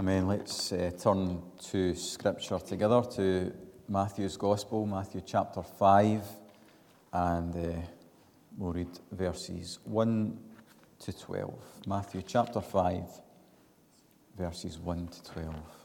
Amen. Let's uh, turn to Scripture together to Matthew's Gospel, Matthew chapter 5, and uh, we'll read verses 1 to 12. Matthew chapter 5, verses 1 to 12.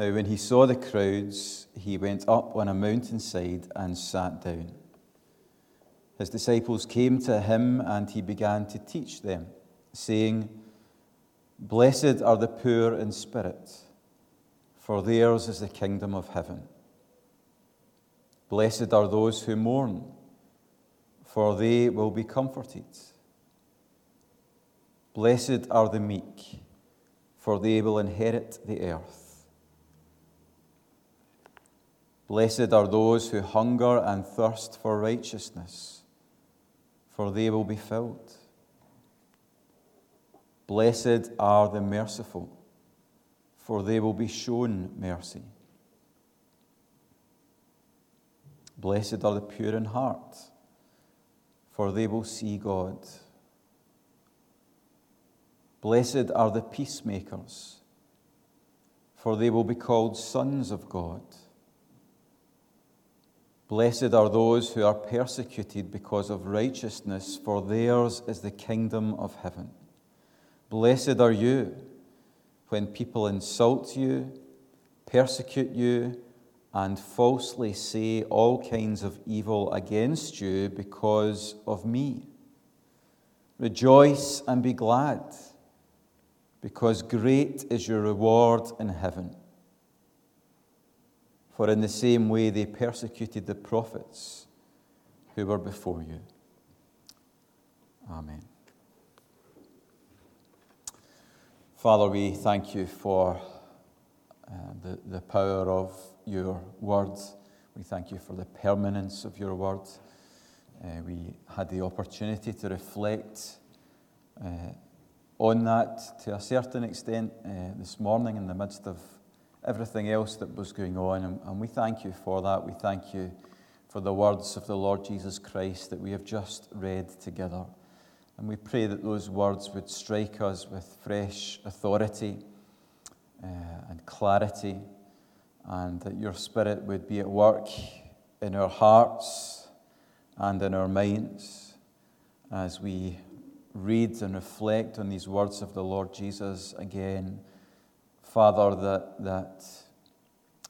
Now, when he saw the crowds, he went up on a mountainside and sat down. His disciples came to him, and he began to teach them, saying, Blessed are the poor in spirit, for theirs is the kingdom of heaven. Blessed are those who mourn, for they will be comforted. Blessed are the meek, for they will inherit the earth. Blessed are those who hunger and thirst for righteousness, for they will be filled. Blessed are the merciful, for they will be shown mercy. Blessed are the pure in heart, for they will see God. Blessed are the peacemakers, for they will be called sons of God. Blessed are those who are persecuted because of righteousness, for theirs is the kingdom of heaven. Blessed are you when people insult you, persecute you, and falsely say all kinds of evil against you because of me. Rejoice and be glad, because great is your reward in heaven. For in the same way they persecuted the prophets who were before you. Amen. Father, we thank you for uh, the, the power of your word. We thank you for the permanence of your word. Uh, we had the opportunity to reflect uh, on that to a certain extent uh, this morning in the midst of everything else that was going on. And, and we thank you for that. We thank you for the words of the Lord Jesus Christ that we have just read together. And we pray that those words would strike us with fresh authority uh, and clarity, and that your Spirit would be at work in our hearts and in our minds as we read and reflect on these words of the Lord Jesus again. Father, that, that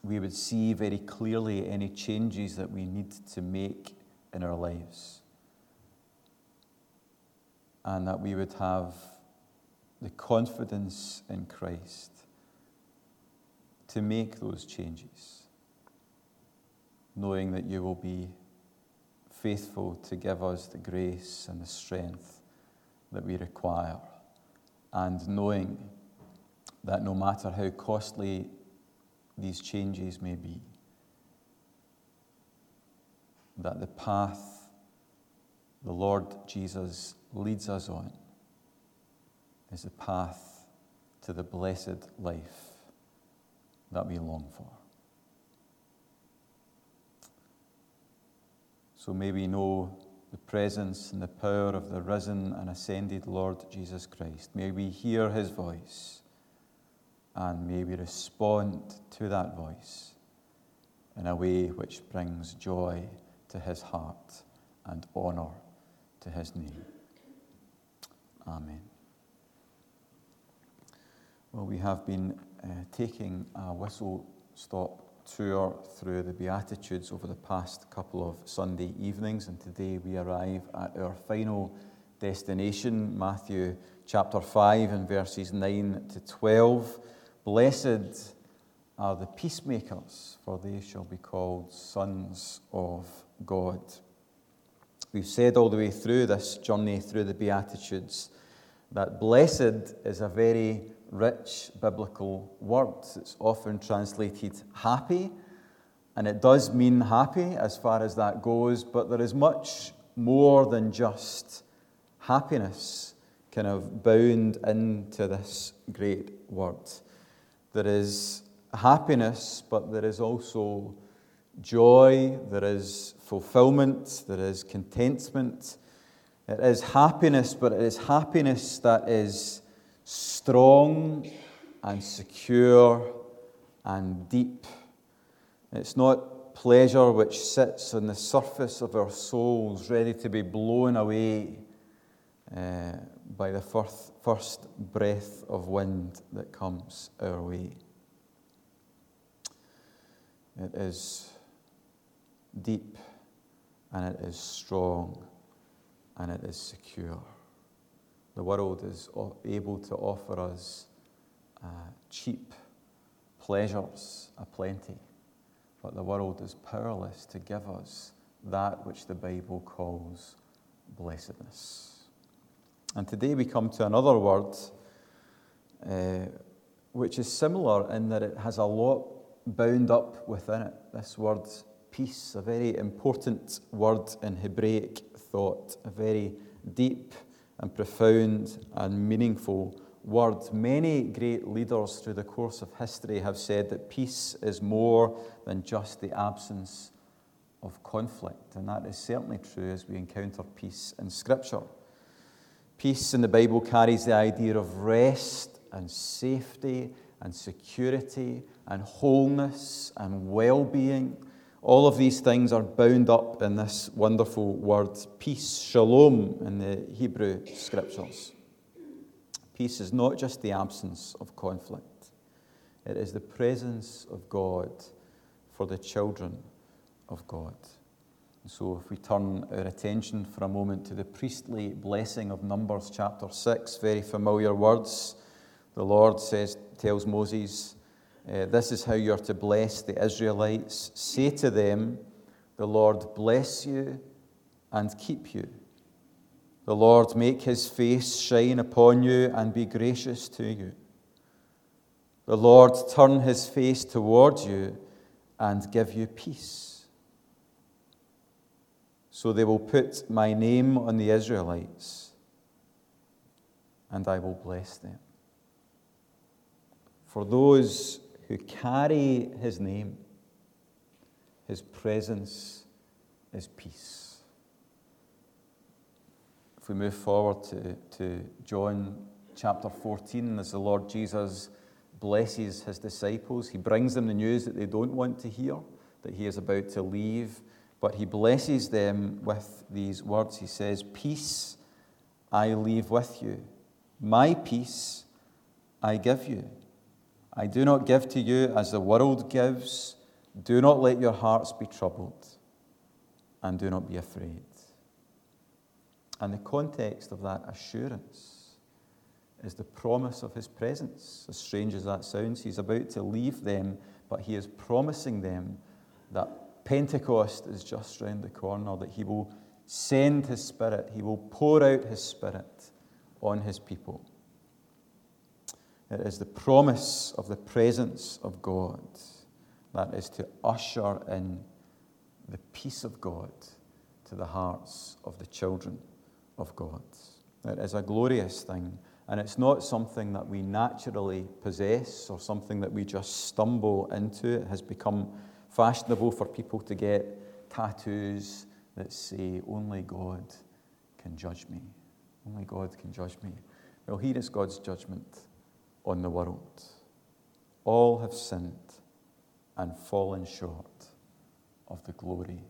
we would see very clearly any changes that we need to make in our lives. And that we would have the confidence in Christ to make those changes, knowing that you will be faithful to give us the grace and the strength that we require, and knowing that no matter how costly these changes may be, that the path the Lord Jesus leads us on is the path to the blessed life that we long for. So may we know the presence and the power of the risen and ascended Lord Jesus Christ. May we hear his voice and may we respond to that voice in a way which brings joy to his heart and honour to his name. Amen. Well, we have been uh, taking a whistle stop tour through the Beatitudes over the past couple of Sunday evenings, and today we arrive at our final destination, Matthew chapter 5 and verses 9 to 12. Blessed are the peacemakers, for they shall be called sons of God. We've said all the way through this journey through the Beatitudes that blessed is a very rich biblical word. It's often translated happy, And it does mean happy as far as that goes, but there is much more than just happiness kind of bound into this great word. There is happiness, but there is also joy, there is fulfillment, there is contentment. It is happiness, but it is happiness that is strong and secure and deep. It's not pleasure which sits on the surface of our souls, ready to be blown away uh, by the first, first breath of wind that comes our way. It is deep and it is strong and it is secure. The world is able to offer us uh, cheap pleasures aplenty, but the world is powerless to give us that which the Bible calls blessedness. And today we come to another word uh, which is similar in that it has a lot bound up within it. This word, peace, a very important word in Hebraic thought, a very deep and profound and meaningful word. Many great leaders through the course of history have said that peace is more than just the absence of conflict, and that is certainly true as we encounter peace in Scripture. Peace in the Bible carries the idea of rest and safety and security and wholeness and well being. All of these things are bound up in this wonderful word, peace, shalom, in the Hebrew scriptures. Peace is not just the absence of conflict, it is the presence of God for the children of God. So, if we turn our attention for a moment to the priestly blessing of Numbers chapter 6, very familiar words. The Lord says, tells Moses, uh, This is how you're to bless the Israelites. Say to them, The Lord bless you and keep you. The Lord make his face shine upon you and be gracious to you. The Lord turn his face towards you and give you peace. So they will put my name on the Israelites, and I will bless them. For those who carry his name, his presence is peace If we move forward to, to John chapter 14, as the Lord Jesus blesses his disciples, he brings them the news that they don't want to hear, that he is about to leave, but he blesses them with these words. He says, Peace I leave with you, my peace I give you. I do not give to you as the world gives. Do not let your hearts be troubled, and do not be afraid. And the context of that assurance is the promise of his presence. As strange as that sounds, he's about to leave them, but he is promising them that Pentecost is just round the corner, that he will send his spirit, he will pour out his spirit on his people. It is the promise of the presence of God that is to usher in the peace of God to the hearts of the children of God. It is a glorious thing, and it's not something that we naturally possess or something that we just stumble into. It has become fashionable for people to get tattoos that say, Only God can judge me. Only God can judge me. Well, here is God's judgment on the world. All have sinned and fallen short of the glory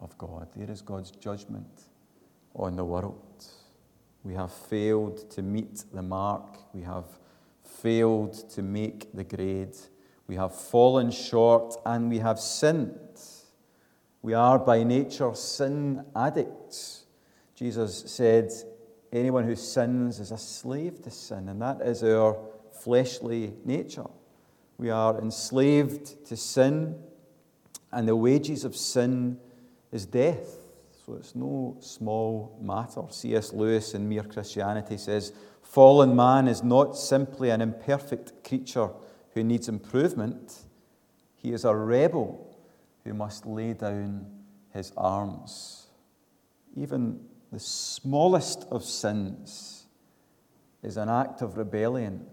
of God. There is God's judgment on the world. We have failed to meet the mark. We have failed to make the grade. We have fallen short and we have sinned. We are by nature sin addicts. Jesus said, Anyone who sins is a slave to sin, and that is our fleshly nature. We are enslaved to sin, and the wages of sin is death. So it's no small matter. C.S. Lewis in Mere Christianity says, Fallen man is not simply an imperfect creature who needs improvement, he is a rebel who must lay down his arms. Even the smallest of sins is an act of rebellion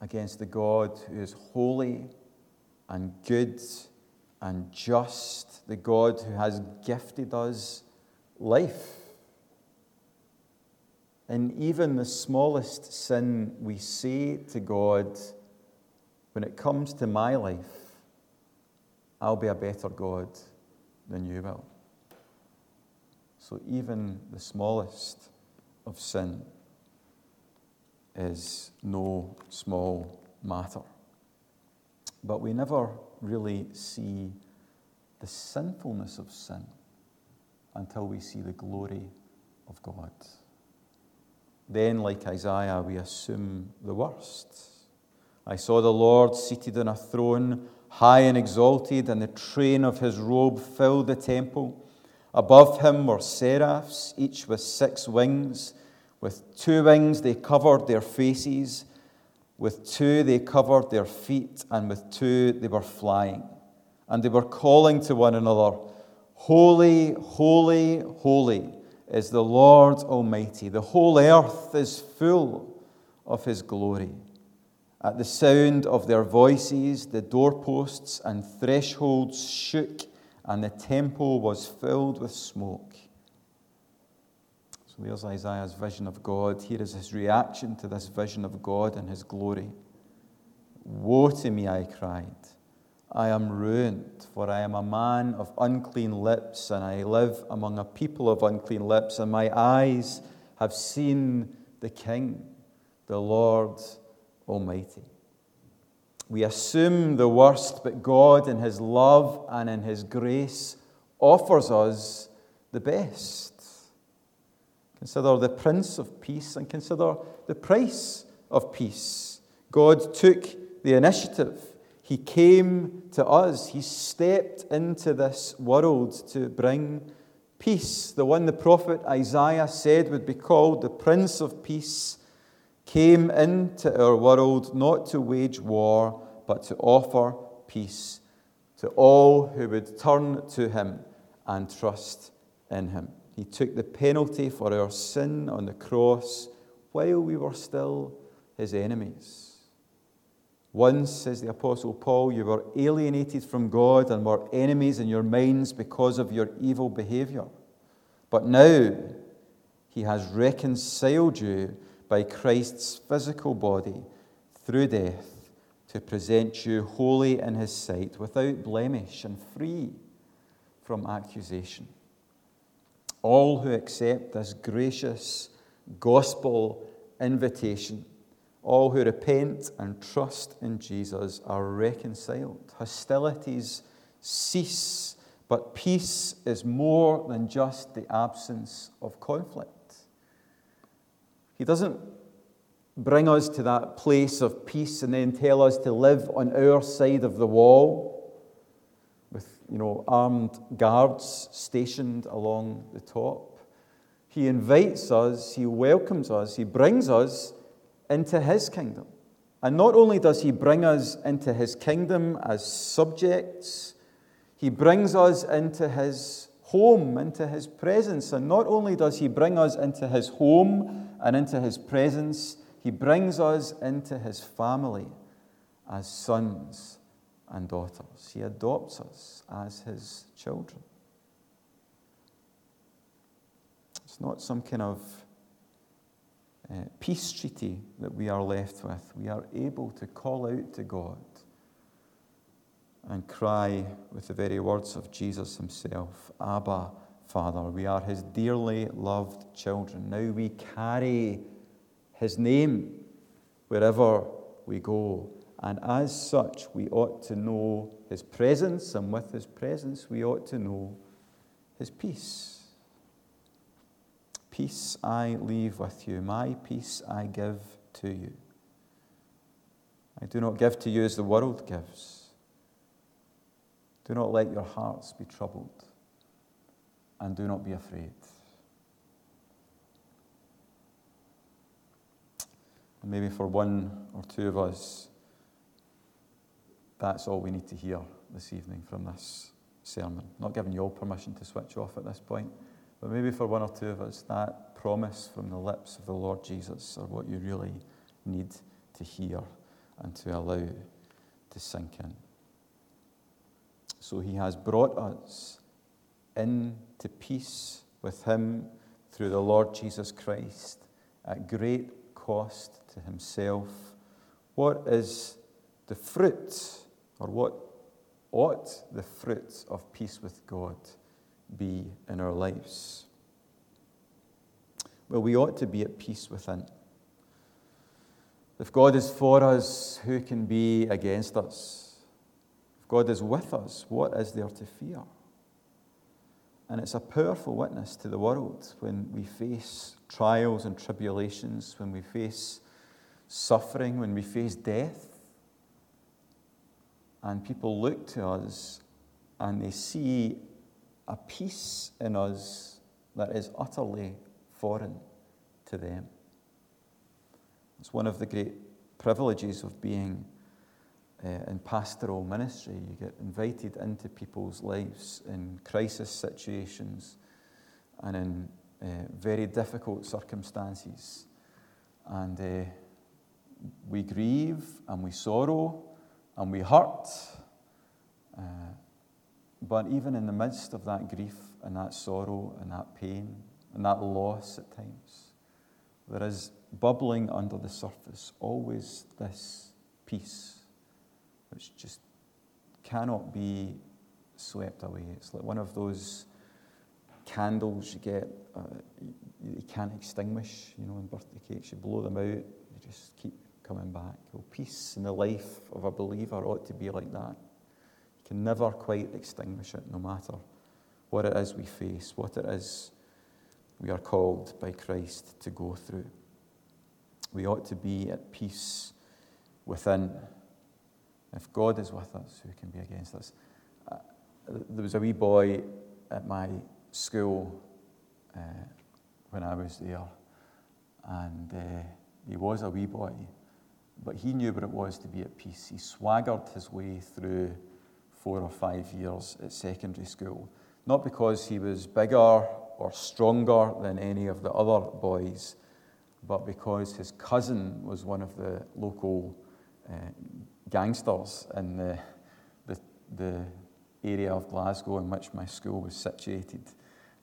against the God who is holy and good and just, the God who has gifted us life. In even the smallest sin, we say to God, when it comes to my life, I'll be a better God than you will. So even the smallest of sin is no small matter. But we never really see the sinfulness of sin until we see the glory of God. Then, like Isaiah, we assume the worst. I saw the Lord seated on a throne, high and exalted, and the train of his robe filled the temple. Above him were seraphs, each with six wings. With two wings they covered their faces, with two they covered their feet, and with two they were flying. And they were calling to one another, Holy, holy, holy is the Lord Almighty. The whole earth is full of his glory. At the sound of their voices, the doorposts and thresholds shook, and the temple was filled with smoke. So there's Isaiah's vision of God. Here is his reaction to this vision of God and his glory. Woe to me, I cried. I am ruined, for I am a man of unclean lips, and I live among a people of unclean lips, and my eyes have seen the King, the Lord Almighty. We assume the worst, but God, in His love and in His grace, offers us the best. Consider the Prince of Peace and consider the price of peace. God took the initiative. He came to us. He stepped into this world to bring peace. The one the prophet Isaiah said would be called the Prince of Peace came into our world not to wage war, but to offer peace to all who would turn to him and trust in him. He took the penalty for our sin on the cross while we were still his enemies. Once, says the Apostle Paul, you were alienated from God and were enemies in your minds because of your evil behavior. But now he has reconciled you by Christ's physical body through death to present you holy in his sight, without blemish and free from accusation. All who accept this gracious gospel invitation, all who repent and trust in Jesus, are reconciled. Hostilities cease, but peace is more than just the absence of conflict. He doesn't bring us to that place of peace and then tell us to live on our side of the wall with, you know, armed guards stationed along the top. He invites us, he welcomes us, he brings us into his kingdom. And not only does he bring us into his kingdom as subjects, he brings us into his home, into his presence. And not only does he bring us into his home and into his presence, he brings us into his family as sons and daughters. He adopts us as his children. It's not some kind of uh, peace treaty that we are left with. We are able to call out to God and cry with the very words of Jesus himself Abba, Father. We are his dearly loved children. Now we carry his name wherever we go. And as such, we ought to know his presence, and with his presence, we ought to know his peace. Peace I leave with you, my peace I give to you. I do not give to you as the world gives. Do not let your hearts be troubled, and do not be afraid. And maybe for one or two of us, that's all we need to hear this evening from this sermon. Not giving you all permission to switch off at this point, but maybe for one or two of us, that promise from the lips of the Lord Jesus are what you really need to hear and to allow to sink in. So he has brought us into peace with him through the Lord Jesus Christ at great cost to himself. What is the fruit, or what ought the fruit of peace with God be in our lives? Well, we ought to be at peace within. If God is for us, who can be against us? God is with us, what is there to fear? And it's a powerful witness to the world when we face trials and tribulations, when we face suffering, when we face death. And people look to us and they see a peace in us that is utterly foreign to them. It's one of the great privileges of being uh, in pastoral ministry. You get invited into people's lives in crisis situations and in uh, very difficult circumstances. And uh, we grieve and we sorrow and we hurt. Uh, but even in the midst of that grief and that sorrow and that pain and that loss at times, there is bubbling under the surface always this peace which just cannot be swept away. It's like one of those candles you get, uh, you, can't extinguish, you know, in birthday cakes. You blow them out, you just keep coming back. Well, peace in the life of a believer ought to be like that. You can never quite extinguish it, no matter what it is we face, what it is we are called by Christ to go through. We ought to be at peace within. If God is with us, who can be against us? Uh, there was a wee boy at my school uh, when I was there, and uh, he was a wee boy, but he knew what it was to be at peace. He swaggered his way through four or five years at secondary school, not because he was bigger or stronger than any of the other boys, but because his cousin was one of the local uh, gangsters in the, the, the area of Glasgow in which my school was situated.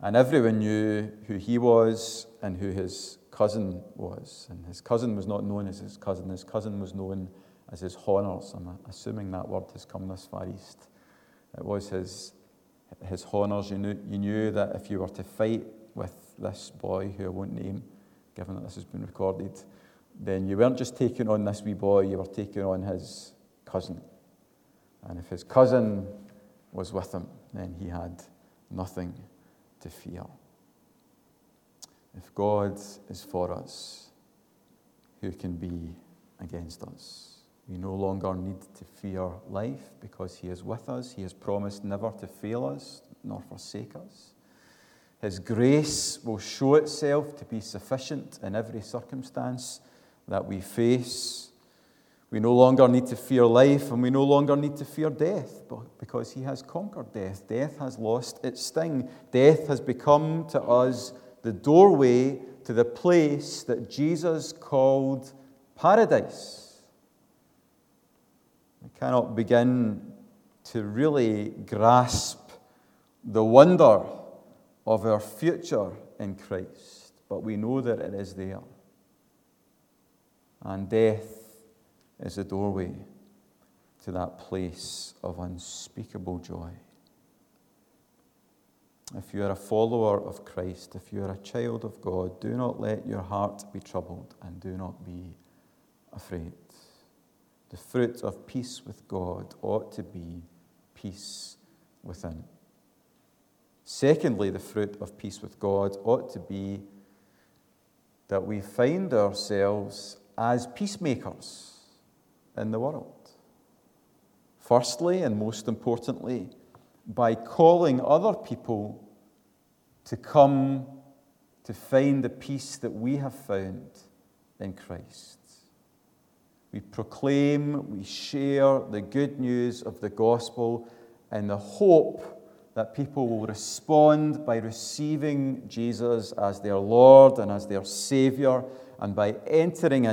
And everyone knew who he was and who his cousin was. And his cousin was not known as his cousin, his cousin was known as his Honors. I'm assuming that word has come this far east. It was his, his Honors. You knew, you knew that if you were to fight with this boy, who I won't name, given that this has been recorded, then you weren't just taking on this wee boy, you were taking on his cousin. And if his cousin was with him, then he had nothing to fear. If God is for us, who can be against us? We no longer need to fear life because He is with us. He has promised never to fail us nor forsake us. His grace will show itself to be sufficient in every circumstance that we face. We no longer need to fear life and we no longer need to fear death because He has conquered death. Death has lost its sting. Death has become to us the doorway to the place that Jesus called paradise. We cannot begin to really grasp the wonder of our future in Christ, but we know that it is there. And death is the doorway to that place of unspeakable joy. If you are a follower of Christ, if you are a child of God, do not let your heart be troubled and do not be afraid. The fruit of peace with God ought to be peace within. Secondly, the fruit of peace with God ought to be that we find ourselves as peacemakers in the world. Firstly, and most importantly, by calling other people to come to find the peace that we have found in Christ. We proclaim, we share the good news of the gospel in the hope that people will respond by receiving Jesus as their Lord and as their Savior, and by entering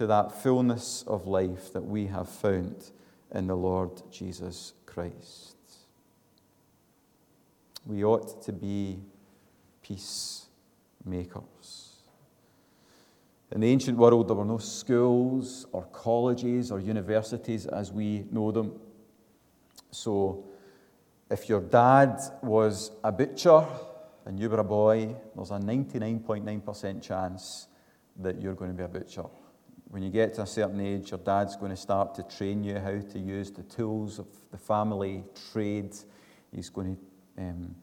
into that fullness of life that we have found in the Lord Jesus Christ. We ought to be peacemakers. In the ancient world, there were no schools or colleges or universities as we know them. So, if your dad was a butcher and you were a boy, there's a 99.9% chance that you're going to be a butcher. When you get to a certain age, your dad's going to start to train you how to use the tools of the family trade. He's going to um,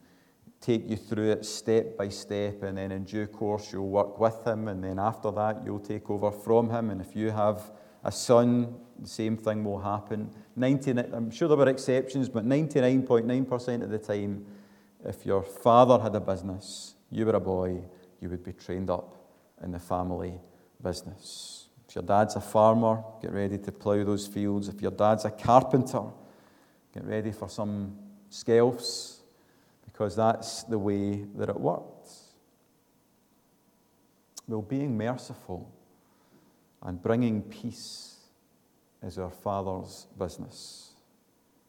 take you through it step by step, and then in due course, you'll work with him, and then after that, you'll take over from him. And if you have a son, the same thing will happen. 99, I'm sure there were exceptions, but 99.9% of the time, if your father had a business, you were a boy, you would be trained up in the family business. Your dad's a farmer, get ready to plough those fields. If your dad's a carpenter, get ready for some skelfs because that's the way that it works. Well, being merciful and bringing peace is our Father's business.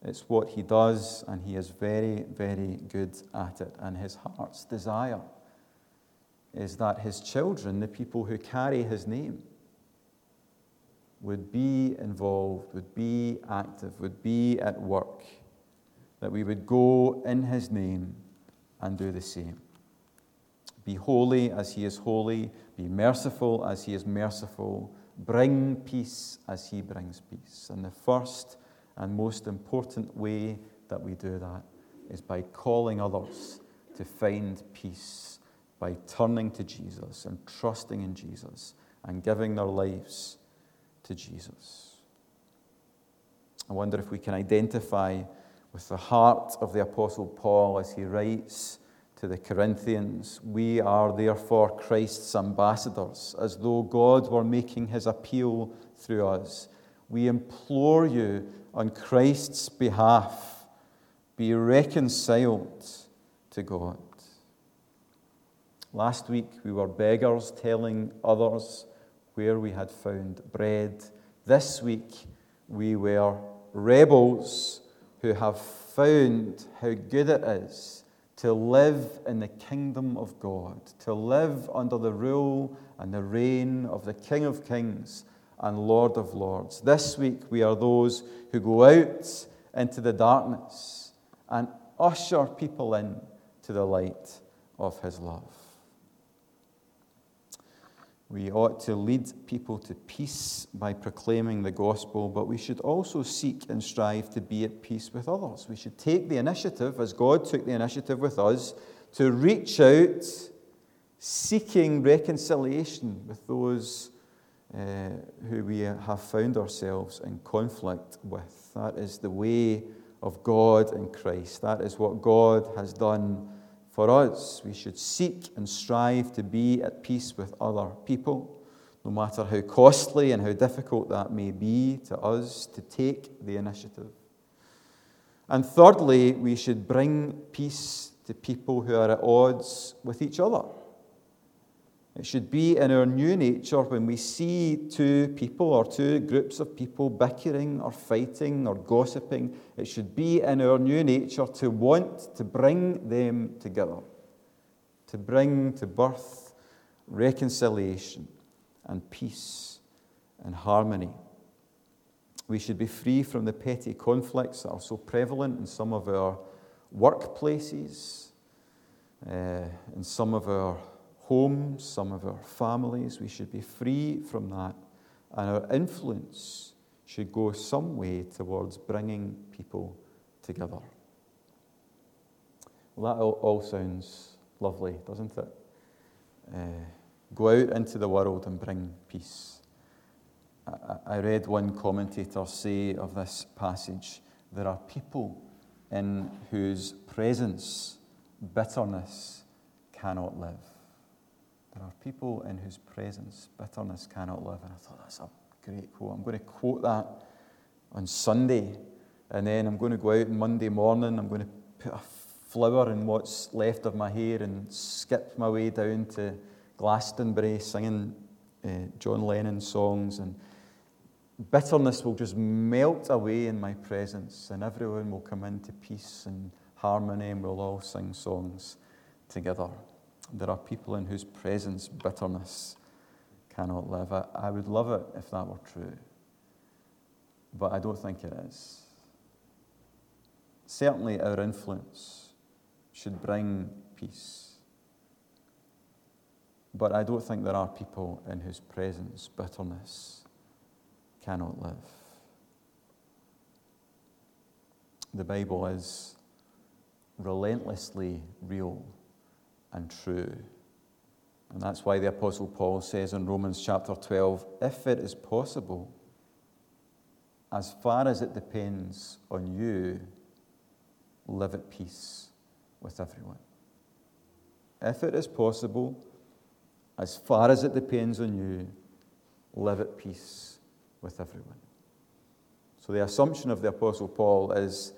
It's what He does, and He is very, very good at it. And His heart's desire is that His children, the people who carry His name, would be involved, would be active, would be at work that we would go in his name and do the same. Be holy as he is holy, be merciful as he is merciful, bring peace as he brings peace. And the first and most important way that we do that is by calling others to find peace, by turning to Jesus and trusting in Jesus and giving their lives to Jesus. I wonder if we can identify with the heart of the Apostle Paul as he writes to the Corinthians, We are therefore Christ's ambassadors, as though God were making his appeal through us. We implore you on Christ's behalf, be reconciled to God. Last week we were beggars telling others where we had found bread. This week we were rebels who have found how good it is to live in the kingdom of God, to live under the rule and the reign of the King of Kings and Lord of Lords. This week, we are those who go out into the darkness and usher people in to the light of His love. We ought to lead people to peace by proclaiming the gospel, but we should also seek and strive to be at peace with others. We should take the initiative, as God took the initiative with us, to reach out seeking reconciliation with those uh, who we have found ourselves in conflict with. That is the way of God in Christ. That is what God has done for us. We should seek and strive to be at peace with other people, no matter how costly and how difficult that may be to us to take the initiative. And thirdly, we should bring peace to people who are at odds with each other. It should be in our new nature when we see two people or two groups of people bickering or fighting or gossiping. It should be in our new nature to want to bring them together, to bring to birth reconciliation and peace and harmony. We should be free from the petty conflicts that are so prevalent in some of our workplaces, uh, in some of our homes, some of our families. We should be free from that. And our influence should go some way towards bringing people together. Well, that all, sounds lovely, doesn't it? Uh, go out into the world and bring peace. I, I read one commentator say of this passage there are people in whose presence bitterness cannot live. There are people in whose presence bitterness cannot live. And I thought, that's a great quote. I'm going to quote that on Sunday. And then I'm going to go out on Monday morning. I'm going to put a flower in what's left of my hair and skip my way down to Glastonbury singing uh, John Lennon songs. And bitterness will just melt away in my presence, and everyone will come into peace and harmony, and we'll all sing songs together. There are people in whose presence bitterness cannot live. I, I would love it if that were true, but I don't think it is. Certainly, our influence should bring peace. But I don't think there are people in whose presence bitterness cannot live. The Bible is relentlessly real and true. And that's why the Apostle Paul says in Romans chapter 12 if it is possible, as far as it depends on you, live at peace with everyone. If it is possible, as far as it depends on you, live at peace with everyone. So the assumption of the Apostle Paul is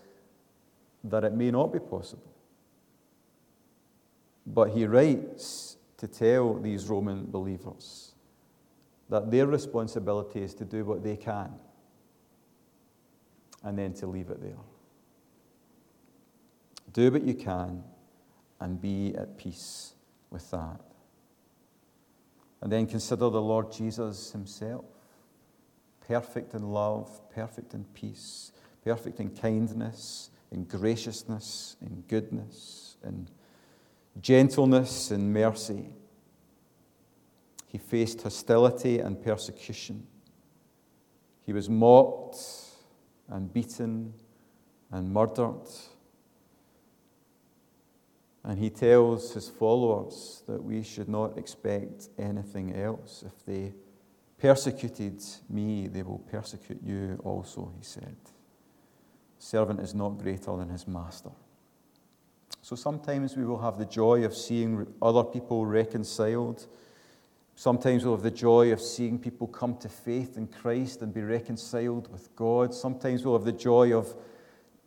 that it may not be possible. But he writes to tell these Roman believers that their responsibility is to do what they can and then to leave it there. Do what you can and be at peace with that. And then consider the Lord Jesus himself perfect in love, perfect in peace, perfect in kindness, in graciousness, in goodness, in gentleness and mercy. He faced hostility and persecution. He was mocked and beaten and murdered. And he tells his followers that we should not expect anything else. If they persecuted me, they will persecute you also, he said. Servant is not greater than his master. So sometimes we will have the joy of seeing other people reconciled. Sometimes we'll have the joy of seeing people come to faith in Christ and be reconciled with God. Sometimes we'll have the joy of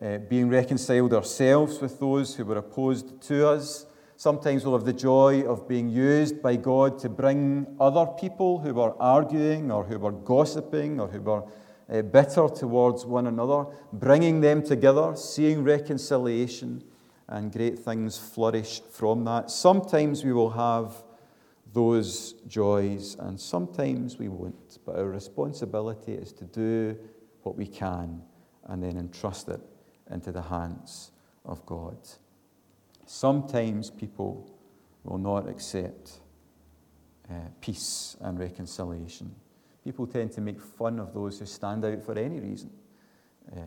uh, being reconciled ourselves with those who were opposed to us. Sometimes we'll have the joy of being used by God to bring other people who were arguing or who were gossiping or who were uh, bitter towards one another, bringing them together, seeing reconciliation and great things flourish from that. Sometimes we will have those joys, and sometimes we won't. But our responsibility is to do what we can and then entrust it into the hands of God. Sometimes people will not accept uh, peace and reconciliation. People tend to make fun of those who stand out for any reason. Uh,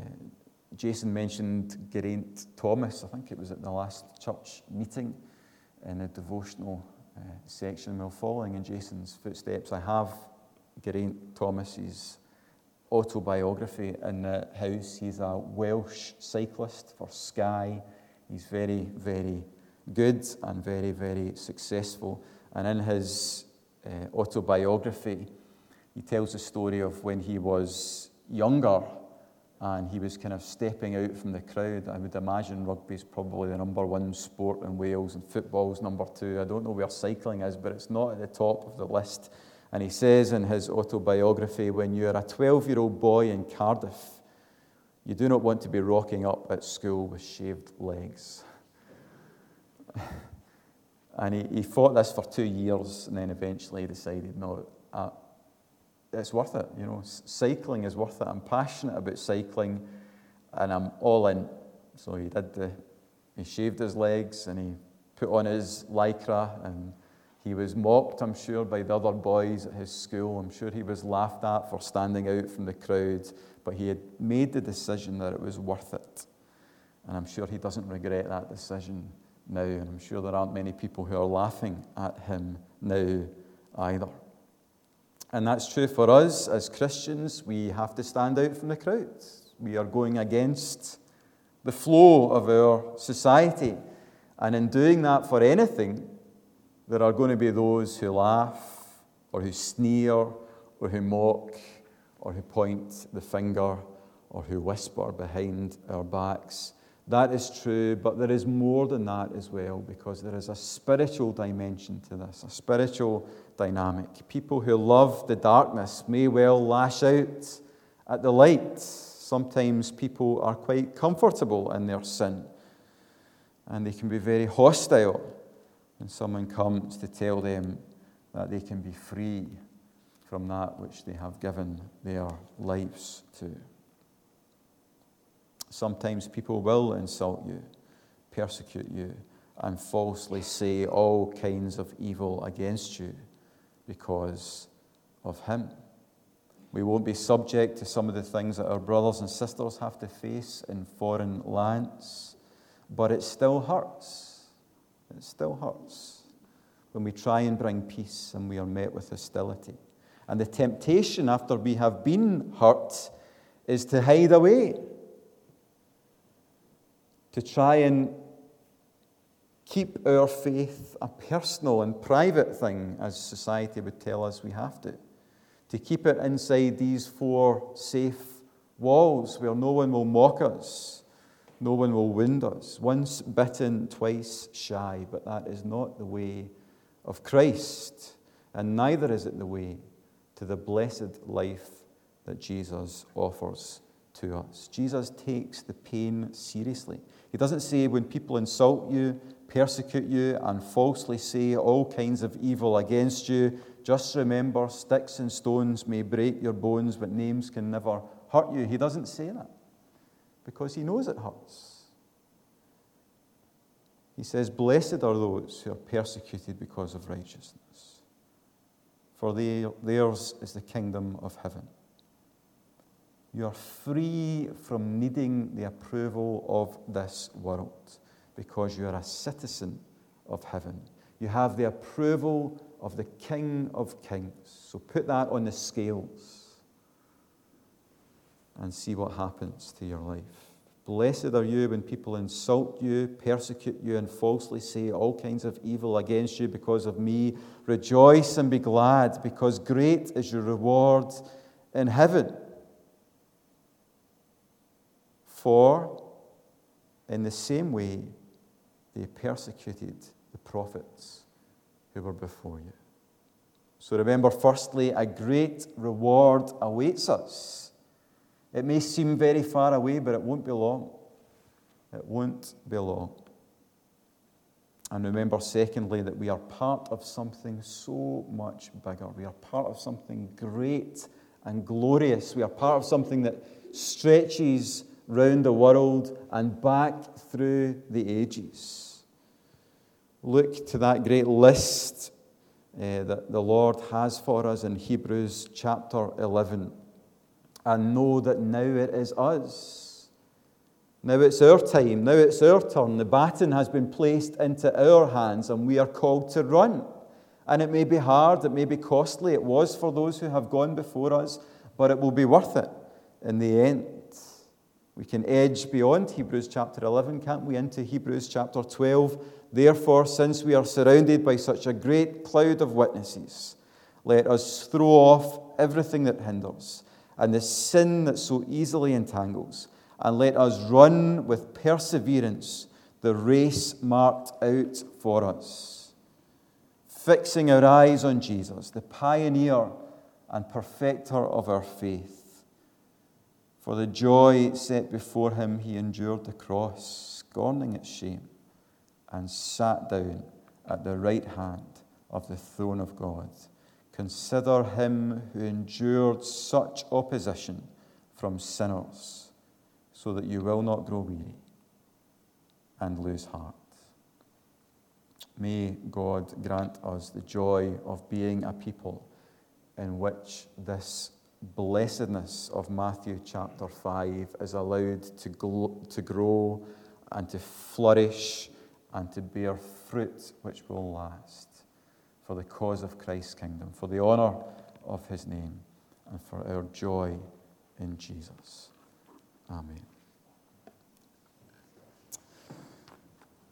Jason mentioned Geraint Thomas, I think it was at the last church meeting in a devotional uh, section. Well, following in Jason's footsteps, I have Geraint Thomas's autobiography in the house. He's a Welsh cyclist for Sky. He's very, very good and very, very successful. And in his uh, autobiography, he tells the story of when he was younger and he was kind of stepping out from the crowd. I would imagine rugby is probably the number one sport in Wales and football's number two. I don't know where cycling is, but it's not at the top of the list. And he says in his autobiography when you're a 12 year old boy in Cardiff, you do not want to be rocking up at school with shaved legs. and he, he fought this for two years and then eventually decided, no, it's worth it. You know, cycling is worth it. I'm passionate about cycling and I'm all in. So he did the, he shaved his legs and he put on his lycra and he was mocked, I'm sure, by the other boys at his school. I'm sure he was laughed at for standing out from the crowd, but he had made the decision that it was worth it. And I'm sure he doesn't regret that decision now. And I'm sure there aren't many people who are laughing at him now either. And that's true for us as Christians. We have to stand out from the crowd. We are going against the flow of our society. And in doing that for anything, there are going to be those who laugh, or who sneer, or who mock, or who point the finger, or who whisper behind our backs. That is true, but there is more than that as well because there is a spiritual dimension to this, a spiritual dynamic. People who love the darkness may well lash out at the light. Sometimes people are quite comfortable in their sin and they can be very hostile when someone comes to tell them that they can be free from that which they have given their lives to. Sometimes people will insult you, persecute you, and falsely say all kinds of evil against you because of Him. We won't be subject to some of the things that our brothers and sisters have to face in foreign lands, but it still hurts. It still hurts when we try and bring peace and we are met with hostility. And the temptation after we have been hurt is to hide away to try and keep our faith a personal and private thing, as society would tell us we have to. To keep it inside these four safe walls where no one will mock us, no one will wound us. Once bitten, twice shy, but that is not the way of Christ, and neither is it the way to the blessed life that Jesus offers to us. Jesus takes the pain seriously. He doesn't say when people insult you, persecute you, and falsely say all kinds of evil against you, just remember sticks and stones may break your bones, but names can never hurt you. He doesn't say that because he knows it hurts. He says, Blessed are those who are persecuted because of righteousness, for theirs is the kingdom of heaven. You are free from needing the approval of this world because you are a citizen of heaven. You have the approval of the King of Kings. So put that on the scales and see what happens to your life. Blessed are you when people insult you, persecute you, and falsely say all kinds of evil against you because of me. Rejoice and be glad, because great is your reward in heaven. For in the same way they persecuted the prophets who were before you. So remember, firstly, a great reward awaits us. It may seem very far away, but it won't be long. It won't be long. And remember, secondly, that we are part of something so much bigger. We are part of something great and glorious. We are part of something that stretches round the world and back through the ages. Look to that great list uh, that the Lord has for us in Hebrews chapter 11 and know that now it is us. Now it's our time. Now it's our turn. The baton has been placed into our hands and we are called to run. And it may be hard, it may be costly. It was for those who have gone before us, but it will be worth it in the end. We can edge beyond Hebrews chapter 11, can't we, into Hebrews chapter 12. Therefore, since we are surrounded by such a great cloud of witnesses, let us throw off everything that hinders and the sin that so easily entangles, and let us run with perseverance the race marked out for us, fixing our eyes on Jesus, the pioneer and perfecter of our faith for the joy set before him, he endured the cross, scorning its shame, and sat down at the right hand of the throne of God. Consider him who endured such opposition from sinners, so that you will not grow weary and lose heart. May God grant us the joy of being a people in which this blessedness of Matthew chapter 5 is allowed to, to grow and to flourish and to bear fruit which will last for the cause of Christ's kingdom, for the honour of his name, and for our joy in Jesus. Amen.